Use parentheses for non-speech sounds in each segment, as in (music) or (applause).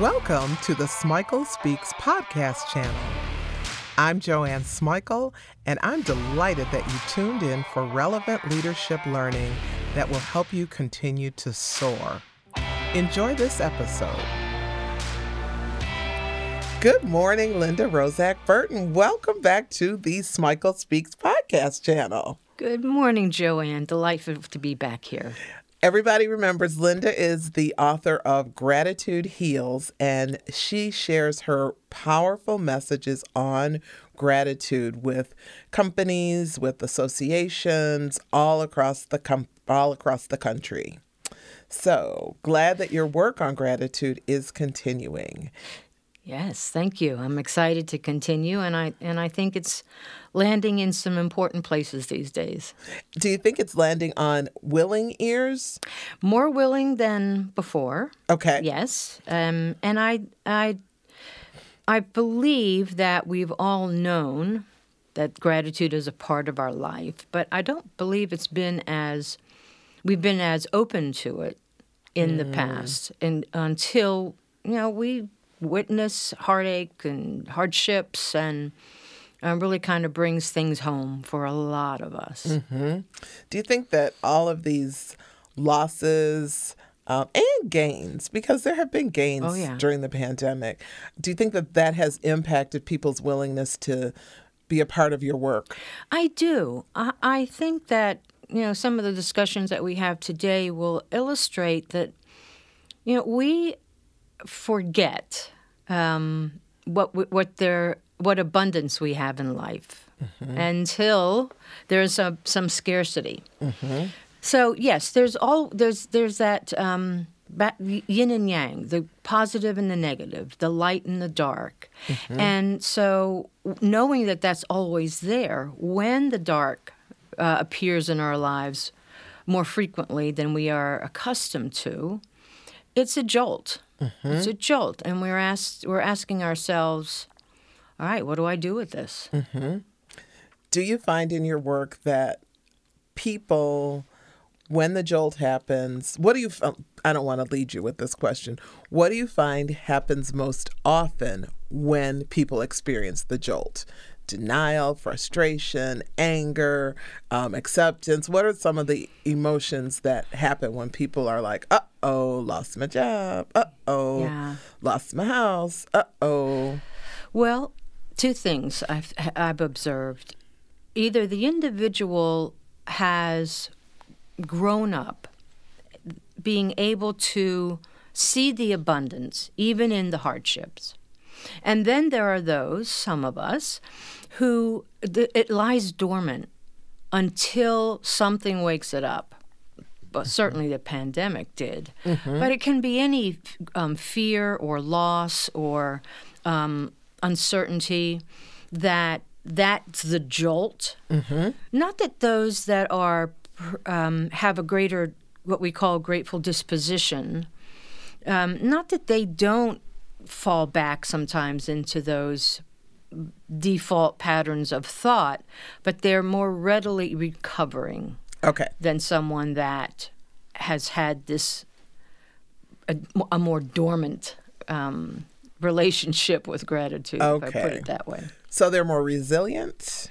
Welcome to the Smikle Speaks podcast channel. I'm Joanne Smikle, and I'm delighted that you tuned in for relevant leadership learning that will help you continue to soar. Enjoy this episode. Good morning, Linda Roszak Burton. Welcome back to the Smikle Speaks podcast channel. Good morning, Joanne. Delightful to be back here. Everybody remembers Linda is the author of Gratitude Heals, and she shares her powerful messages on gratitude with companies, with associations all across the com- all across the country. So glad that your work on gratitude is continuing. Yes, thank you. I'm excited to continue, and I and I think it's landing in some important places these days. Do you think it's landing on willing ears? More willing than before. Okay. Yes, um, and I I I believe that we've all known that gratitude is a part of our life, but I don't believe it's been as we've been as open to it in the past, and until you know we witness heartache and hardships and uh, really kind of brings things home for a lot of us. Do you think that all of these losses um, and gains, because there have been gains Oh, yeah. during the pandemic, do you think that that has impacted people's willingness to be a part of your work? I do. I, I think that you know some of the discussions that we have today will illustrate that you know we forget um, what what there what abundance we have in life until there's a, some scarcity. So yes, there's all there's there's that um, yin and yang, the positive and the negative, the light and the dark, and so knowing that that's always there when the dark uh, appears in our lives more frequently than we are accustomed to, it's a jolt. It's a mm-hmm. jolt, and we're asked we're asking ourselves, all right, what do I do with this? Mm-hmm. Do you find in your work that people, when the jolt happens, what do you, I don't want to lead you with this question. What do you find happens most often when people experience the jolt? Denial, frustration, anger, um, acceptance. What are some of the emotions that happen when people are like, uh oh, lost my job. Uh oh, Yeah. lost my house. Uh oh. Well, two things I've, I've observed. Either the individual has grown up being able to see the abundance, even in the hardships. And then there are those, some of us, who th- it lies dormant until something wakes it up. But certainly the pandemic did. But it can be any um, fear or loss or um, uncertainty that that's the jolt. Not that those that are um, have a greater what we call grateful disposition. Um, not that they don't fall back sometimes into those default patterns of thought, but they're more readily recovering Okay. than someone that has had this a, a more dormant um, relationship with gratitude. If I put it that way. So they're more resilient.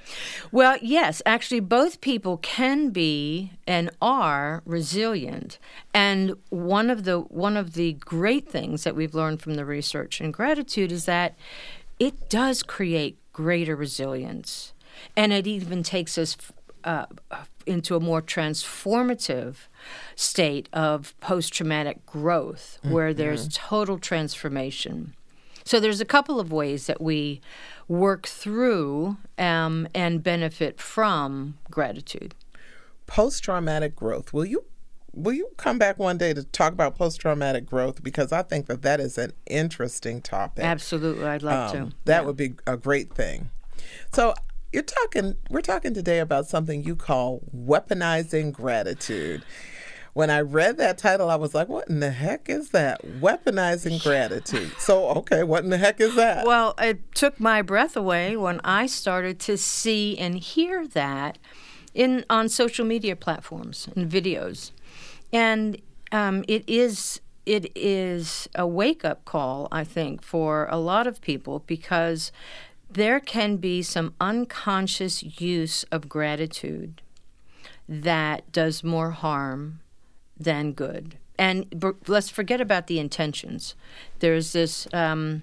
Well, yes, actually, both people can be and are resilient. And one of the one of the great things that we've learned from the research in gratitude is that it does create greater resilience, and it even takes us uh, into a more transformative state of post traumatic growth, where there's total transformation. So there's a couple of ways that we work through um, and benefit from gratitude. Post traumatic growth. Will you will you come back one day to talk about post traumatic growth because I think that that is an interesting topic. Absolutely, I'd love Um, to. That Yeah. would be a great thing. So you're talking we're talking today about something you call weaponizing gratitude. When I read that title, I was like, what in the heck is that? Weaponizing gratitude. So, okay, what in the heck is that? Well, it took my breath away when I started to see and hear that in on social media platforms and videos, and um, it is it is a wake up call, I think, for a lot of people because there can be some unconscious use of gratitude that does more harm than good. And let's forget about the intentions. There's this. Um,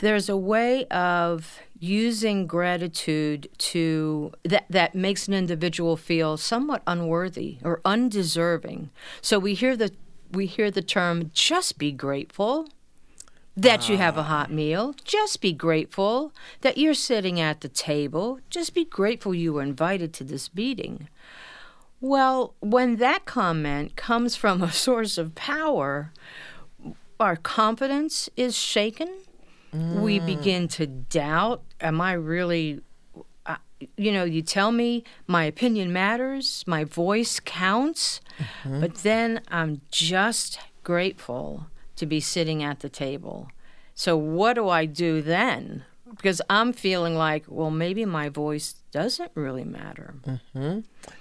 there's a way of using gratitude to that that makes an individual feel somewhat unworthy or undeserving. So we hear the we hear the term just be grateful that you have a ah. hot meal. Just be grateful that you're sitting at the table. Just be grateful you were invited to this meeting. Well, when that comment comes from a (laughs) source of power, our confidence is shaken. Mm. We begin to doubt Am I really, uh, you know, you tell me my opinion matters, my voice counts, mm-hmm. but then I'm just grateful to be sitting at the table. So, what do I do then? Because I'm feeling like, well, maybe my voice doesn't really matter. Mm-hmm.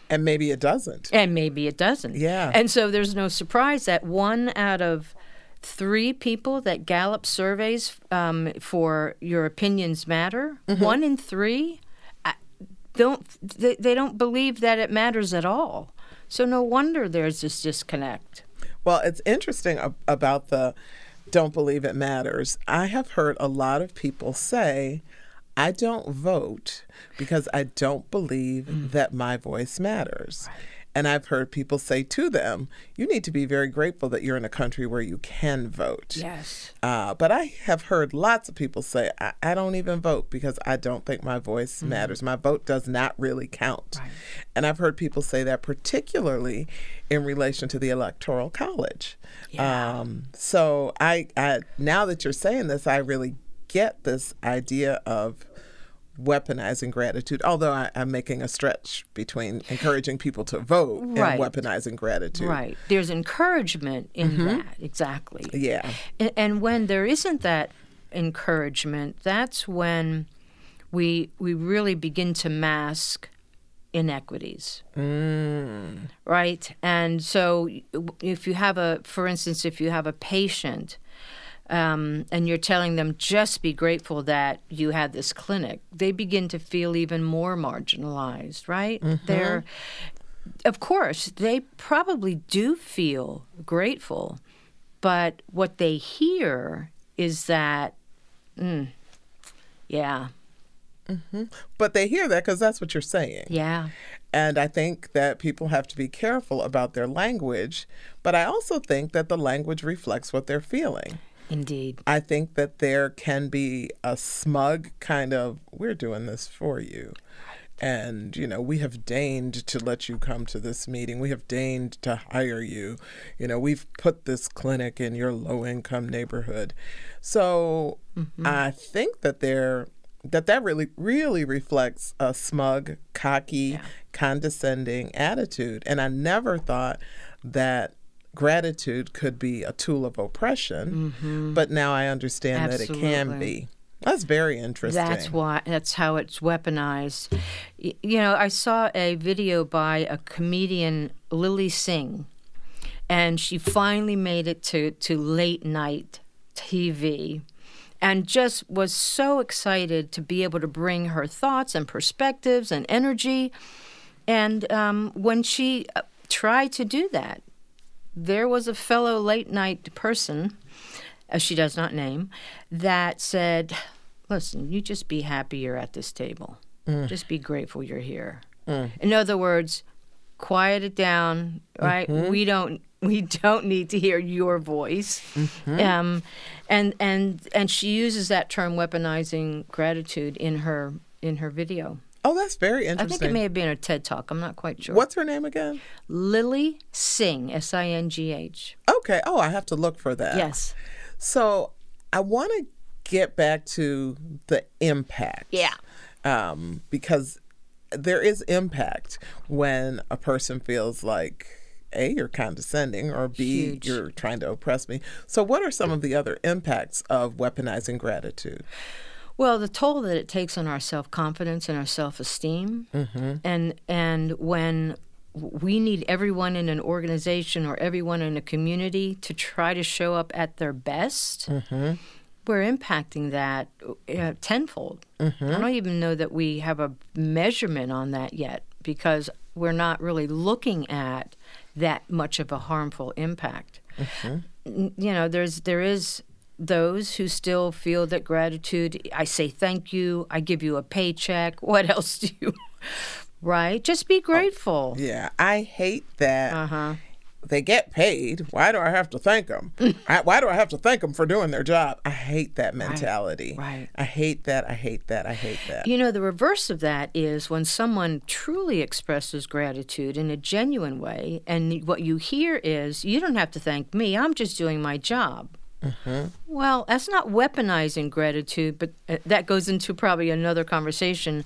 And maybe it doesn't. And maybe it doesn't. Yeah. And so there's no surprise that one out of three people that Gallup surveys um, for your opinions matter, mm-hmm. one in three don't they, they don't believe that it matters at all. So no wonder there's this disconnect. Well, it's interesting about the don't believe it matters. I have heard a lot of people say, I don't vote because I don't believe mm. that my voice matters. Right. And I've heard people say to them, you need to be very grateful that you're in a country where you can vote. Yes. Uh, but I have heard lots of people say, I, I don't even vote because I don't think my voice mm-hmm. matters. My vote does not really count. Right. And I've heard people say that particularly in relation to the Electoral College. Yeah. Um, so I, I now that you're saying this, I really get this idea of weaponizing gratitude, although I, am making a stretch between encouraging people to vote right. and weaponizing gratitude. Right. There's encouragement in mm-hmm. that, exactly. Yeah. And, and, when there isn't that encouragement, that's when we we really begin to mask inequities. Mm. Right? And so if you have a for instance, if you have a patient um, and you're telling them just be grateful that you had this clinic, they begin to feel even more marginalized, right? Mm-hmm. They're, of course, they probably do feel grateful, but what they hear is that, mm, yeah. Mm-hmm. But they hear that because that's what you're saying. Yeah. And I think that people have to be careful about their language, but I also think that the language reflects what they're feeling. Indeed. I think that there can be a smug kind of, we're doing this for you. And, you know, we have deigned to let you come to this meeting. We have deigned to hire you. You know, we've put this clinic in your low income neighborhood. So mm-hmm. I think that there that that really really reflects a smug, cocky, yeah. condescending attitude. And I never thought that gratitude could be a tool of oppression, mm-hmm. but now I understand Absolutely. that it can be. That's very interesting. That's why. That's how it's weaponized. You know, I saw a video by a comedian, Lilly Singh, and she finally made it to to late night TV, and just was so excited to be able to bring her thoughts and perspectives and energy. And um, when she uh, tried to do that, there was a fellow late night person, as she does not name, that said, Listen, you just be happy you're at this table. Mm. Just be grateful you're here. Mm. In other words, quiet it down, right? Mm-hmm. We don't we don't need to hear your voice. Mm-hmm. Um, and and and she uses that term weaponizing gratitude in her in her video. Oh, that's very interesting. I think it may have been a TED talk. I'm not quite sure. What's her name again? Lilly Singh, S I N G H. Okay. Oh, I have to look for that. Yes. So I want to get back to the impact. Yeah. Um, because there is impact when a person feels like a you're condescending or b Huge. you're trying to oppress me so what are some of the other impacts of weaponizing gratitude well, the toll that it takes on our self confidence and our self esteem, mm-hmm. and and when we need everyone in an organization or everyone in a community to try to show up at their best, we're impacting that uh, tenfold. I don't even know that we have a measurement on that yet because we're not really looking at that much of a harmful impact. N- You know, there's there is those who still feel that gratitude. I say thank you. I give you a paycheck. (laughs) What else do you? Right? Just be grateful. Yeah, I hate that. Uh huh. They get paid. Why do I have to thank them? (laughs) I, why do I have to thank them for doing their job? I hate that mentality. right. I hate that. I hate that. I hate that. You know, the reverse of that is when someone truly expresses gratitude in a genuine way, and what you hear is, you don't have to thank me, I'm just doing my job. Well, that's not weaponizing gratitude, but uh, that goes into probably another conversation.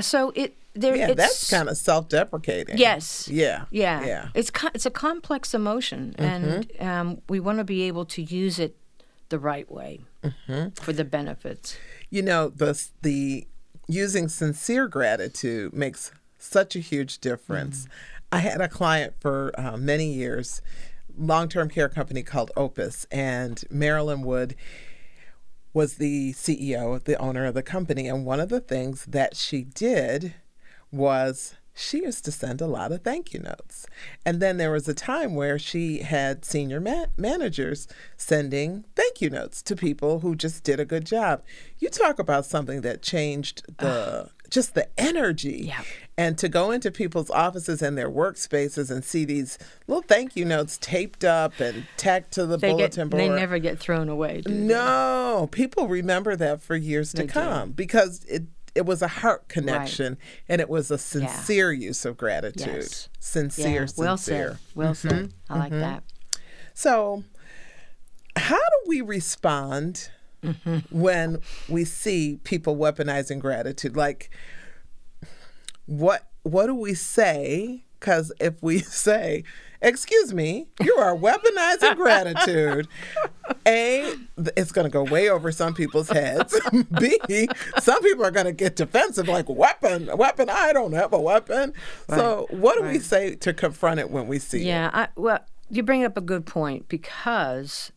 So it there yeah, it's, that's kind of self-deprecating. yes, Yeah. yeah, Yeah. Mm-hmm. It's co- it's a complex emotion, and um, we want to be able to use it the right way Mm-hmm. for the benefits. You know, the the using sincere gratitude makes such a huge difference. I had a client for uh, many years, long-term care company called Opus, and Marilyn Wood was the CEO, the owner of the company, and one of the things that she did was she used to send a lot of thank you notes. And then there was a time where she had senior ma- managers sending thank you notes to people who just did a good job. You talk about something that changed the just the energy. Yeah. And to go into people's offices and their workspaces and see these little thank you notes taped up and tacked to the They get bulletin board. they never get thrown away. No, people remember that for years to They do. come because it it was a heart connection and it was a sincere use of gratitude. Yes. Sincere, Yeah, well sincere. said. Well said. Mm-hmm. I like mm-hmm. that. So, how do we respond Mm-hmm. when we see people weaponizing gratitude? Like, what what do we say? Because if we (laughs) say, "Excuse me, you are weaponizing gratitude," a it's going to go way over some people's heads. (laughs) B some people are going to get defensive, like weapon, weapon. I don't have a weapon. So, what do we say to confront it when we see it? Yeah, I, well, you bring up a good point because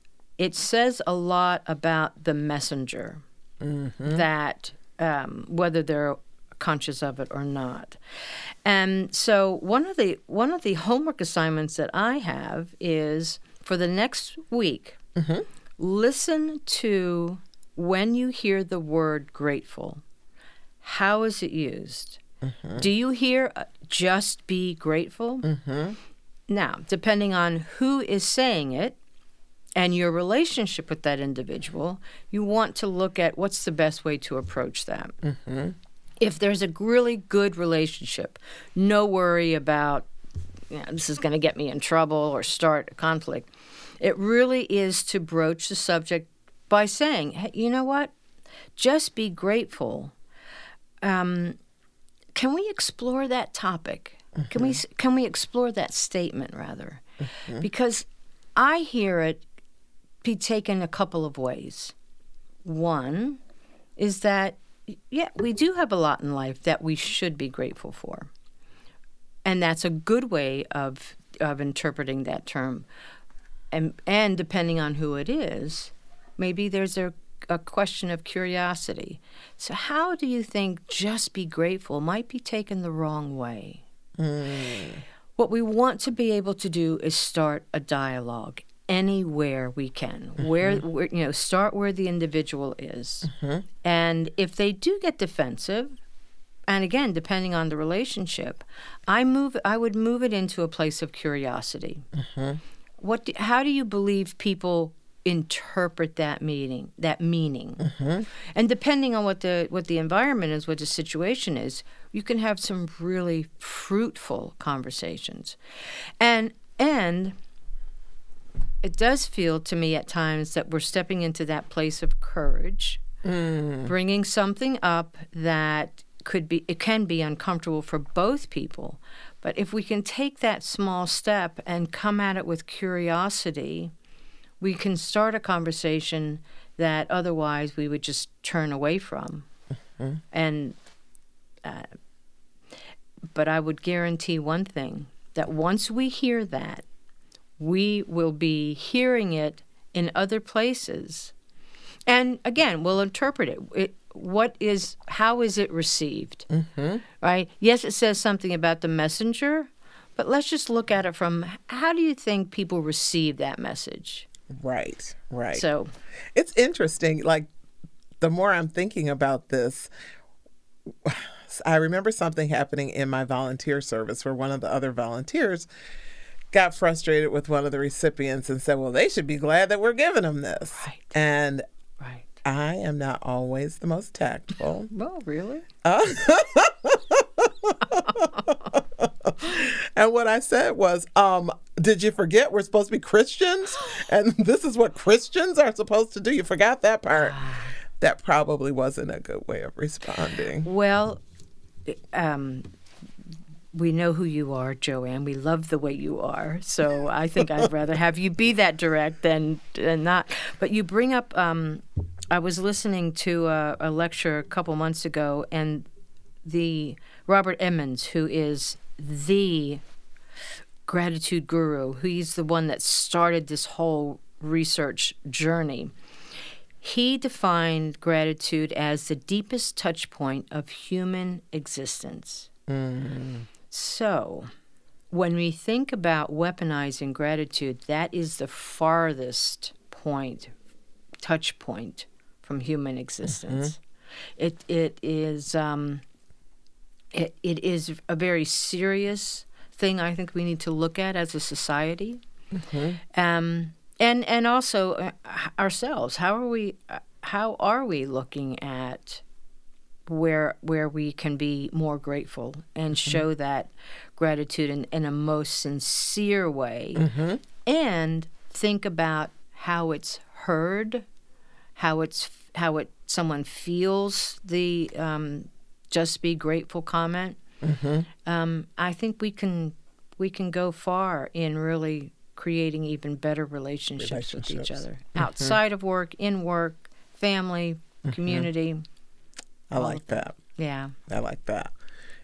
it says a lot about the messenger that um, whether they're conscious of it or not. And so one of the one of the homework assignments that I have is for the next week, listen to when you hear the word grateful. How is it used? Do you hear uh, just be grateful? Now, depending on who is saying it and your relationship with that individual, you want to look at what's the best way to approach that. Mm-hmm. If there's a really good relationship, no worry about you know, this is going to get me in trouble or start a conflict. It really is to broach the subject by saying, hey, you know what? Just be grateful. Um, can we explore that topic? Can we mm-hmm. can we explore that statement rather? Mm-hmm. Because I hear it be taken a couple of ways. One is that yeah, we do have a lot in life that we should be grateful for. And that's a good way of of interpreting that term. And and depending on who it is, maybe there's a a question of curiosity. So how do you think just be grateful might be taken the wrong way? Hmm. What we want to be able to do is start a dialogue anywhere we can. Where, mm-hmm. where you know, start where the individual is. Mm-hmm. And if they do get defensive, and again, depending on the relationship, I move. I would move it into a place of curiosity. Mm-hmm. What? Do, how do you believe people interpret that meaning? That meaning, and depending on what the what the environment is, what the situation is, you can have some really fruitful conversations, and and it does feel to me at times that we're stepping into that place of courage, bringing something up that could be it can be uncomfortable for both people. But if we can take that small step and come at it with curiosity we can start a conversation that otherwise we would just turn away from. And uh, But I would guarantee one thing that once we hear that, we will be hearing it in other places. And again, we'll interpret it. it what is how is it received mm-hmm. right yes it says something about the messenger but let's just look at it from how do you think people receive that message right right so it's interesting like the more i'm thinking about this (sighs) i remember something happening in my volunteer service where one of the other volunteers got frustrated with one of the recipients and said, Well, they should be glad that we're giving them this. Right. And right. I am not always the most tactful. (laughs) Well, really? Uh, (laughs) and what I said was, um, did you forget we're supposed to be Christians? And (laughs) this is what Christians are supposed to do. You forgot that part. Ah. That probably wasn't a good way of responding. Well, um, we know who you are, Joanne. We love the way you are. So I think I'd (laughs) rather have you be that direct than, than not. But you bring up, um, I was listening to a, a, lecture a couple months ago, and the Robert Emmons, who is the gratitude guru, he's the one that started this whole research journey. He defined gratitude as the deepest touch point of human existence. Mm. So, when we think about weaponizing gratitude, that is the farthest point, touch point from human existence. Mm-hmm. It it is um, it it is a very serious thing. I think we need to look at as a society, mm-hmm. um, and and also uh, ourselves. How are we? Uh, how are we looking at where where we can be more grateful and mm-hmm. show that gratitude in, in a most sincere way mm-hmm. and think about how it's heard how it's how it someone feels the um, just be grateful comment mm-hmm. um, i think we can we can go far in really creating even better relationships, relationships. with each other mm-hmm. outside of work in work family mm-hmm. community I like that. Yeah. I like that.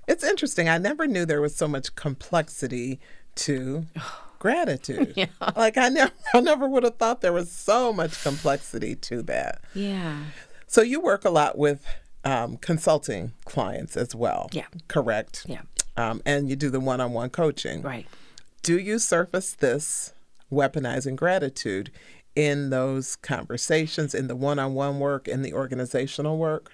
It's interesting. I never knew there was so much complexity to (sighs) gratitude. yeah. Like I never (laughs) I never would have thought there was so much complexity to that. Yeah. So you work a lot with um, consulting clients as well. Yeah. Correct. Yeah. Um, and you do the one-on-one coaching. Right. Do you surface this weaponizing gratitude in those conversations, in the one-on-one work, in the organizational work?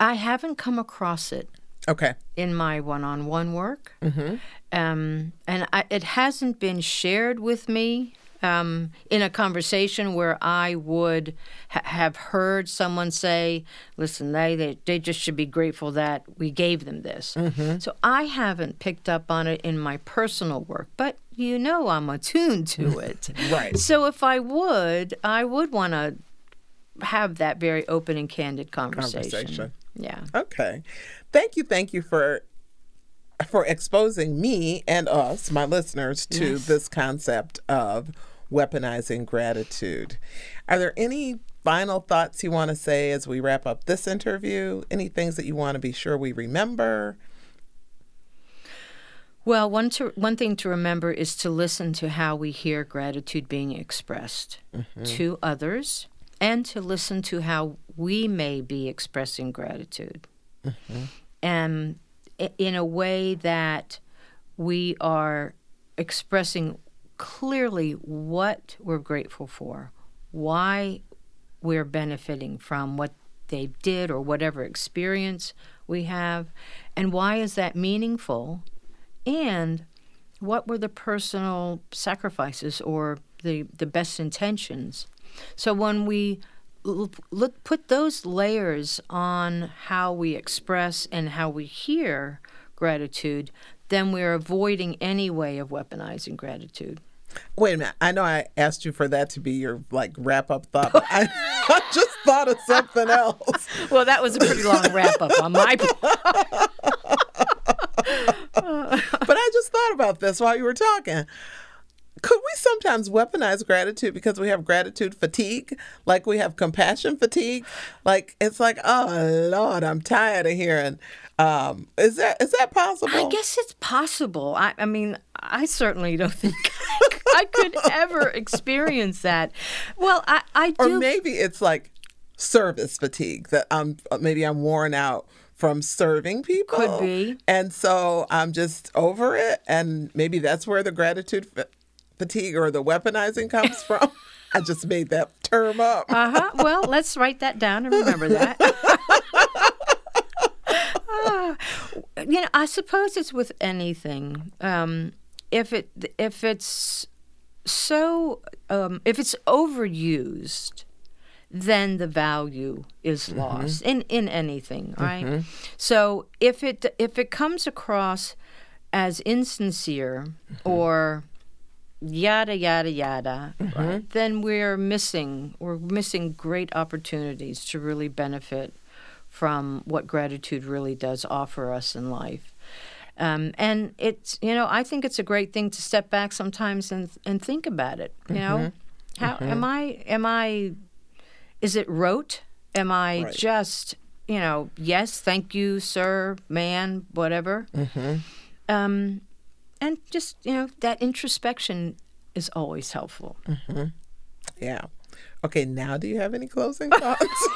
I haven't come across it. Okay. In my one-on-one work, mm-hmm. um, and I, it hasn't been shared with me um, in a conversation where I would ha- have heard someone say, "Listen, they, they they just should be grateful that we gave them this." Mm-hmm. So I haven't picked up on it in my personal work, but you know I'm attuned to it. (laughs) right. So if I would, I would want to have that very open and candid conversation. conversation. Yeah. Okay. Thank you. Thank you for for exposing me and us, my listeners, to yes. this concept of weaponizing gratitude. Are there any final thoughts you want to say as we wrap up this interview? Any things that you want to be sure we remember? Well, one to, one thing to remember is to listen to how we hear gratitude being expressed mm-hmm. to others and to listen to how we may be expressing gratitude. Mm-hmm. And in a way that we are expressing clearly what we're grateful for, why we're benefiting from what they did or whatever experience we have, and why is that meaningful, and what were the personal sacrifices or the, the best intentions so when we look, put those layers on how we express and how we hear gratitude, then we're avoiding any way of weaponizing gratitude. Wait a minute. I know I asked you for that to be your like wrap up thought, but I, (laughs) I just thought of something else. (laughs) well, that was a pretty long wrap up on my part. (laughs) but I just thought about this while you were talking could we sometimes weaponize gratitude because we have gratitude fatigue like we have compassion fatigue like it's like oh lord i'm tired of hearing um, is that is that possible I guess it's possible. I, I mean, I certainly don't think I could ever experience that. Well, I, I do. or maybe it's like service fatigue that i'm maybe i'm worn out from serving people Could be. and so i'm just over it and maybe that's where the gratitude fatigue or the weaponizing comes from i just made that term up Uh huh. Well, let's write that down and remember that. (laughs) Ah, you know, I suppose it's with anything. Um, if it if it's so um, if it's overused, then the value is lost in in anything, right? So if it if it comes across as insincere or yada yada yada. Right, then we're missing we're missing great opportunities to really benefit from what gratitude really does offer us in life. Um, and it's you know i think it's a great thing to step back sometimes and and think about it you know? How am i am i is it rote? Am i Right. just you know yes thank you sir man whatever? Um, and just you know that introspection is always helpful. Yeah. Okay, now do you have any closing (laughs) thoughts?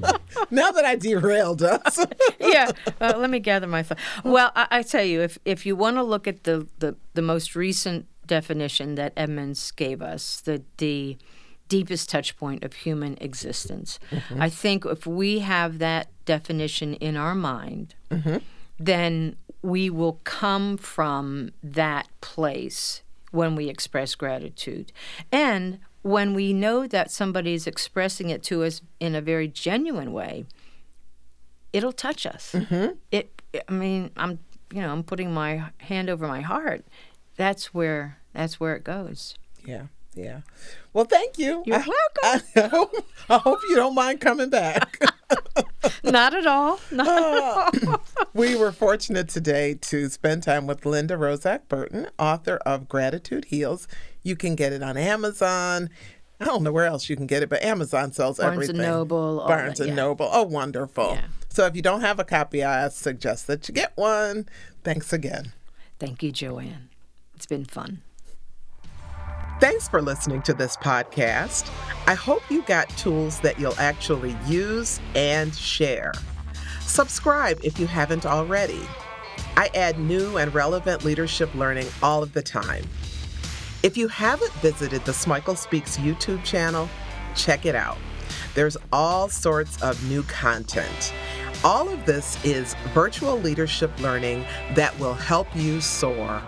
(laughs) now that I derailed us. (laughs) yeah, uh, let me gather my thoughts. Well, I, I tell you, if if you want to look at the, the the most recent definition that Emmons gave us, the the deepest touch point of human existence, I think if we have that definition in our mind, then we will come from that place when we express gratitude. And when we know that somebody is expressing it to us in a very genuine way, it'll touch us. Mm-hmm. It I mean, I'm you know, I'm putting my hand over my heart. That's where that's where it goes. yeah, yeah. Well, thank you. You're I, I, hope, I hope you don't mind coming back. (laughs) Not at all. (laughs) Not at all. we were fortunate today to spend time with Linda Roszak Burton, author of Gratitude Heals. You can get it on Amazon. I don't know where else you can get it, but Amazon sells Barnes and. Noble, Barnes that, and yeah. Noble. Oh, wonderful. Yeah. So if you don't have a copy, I suggest that you get one. Thanks again. Thank you, Joanne. It's been fun. Thanks for listening to this podcast. I hope you got tools that you'll actually use and share. Subscribe if you haven't already. I add new and relevant leadership learning all of the time. If you haven't visited the Smikle Speaks YouTube channel, check it out. There's all sorts of new content. All of this is virtual leadership learning that will help you soar.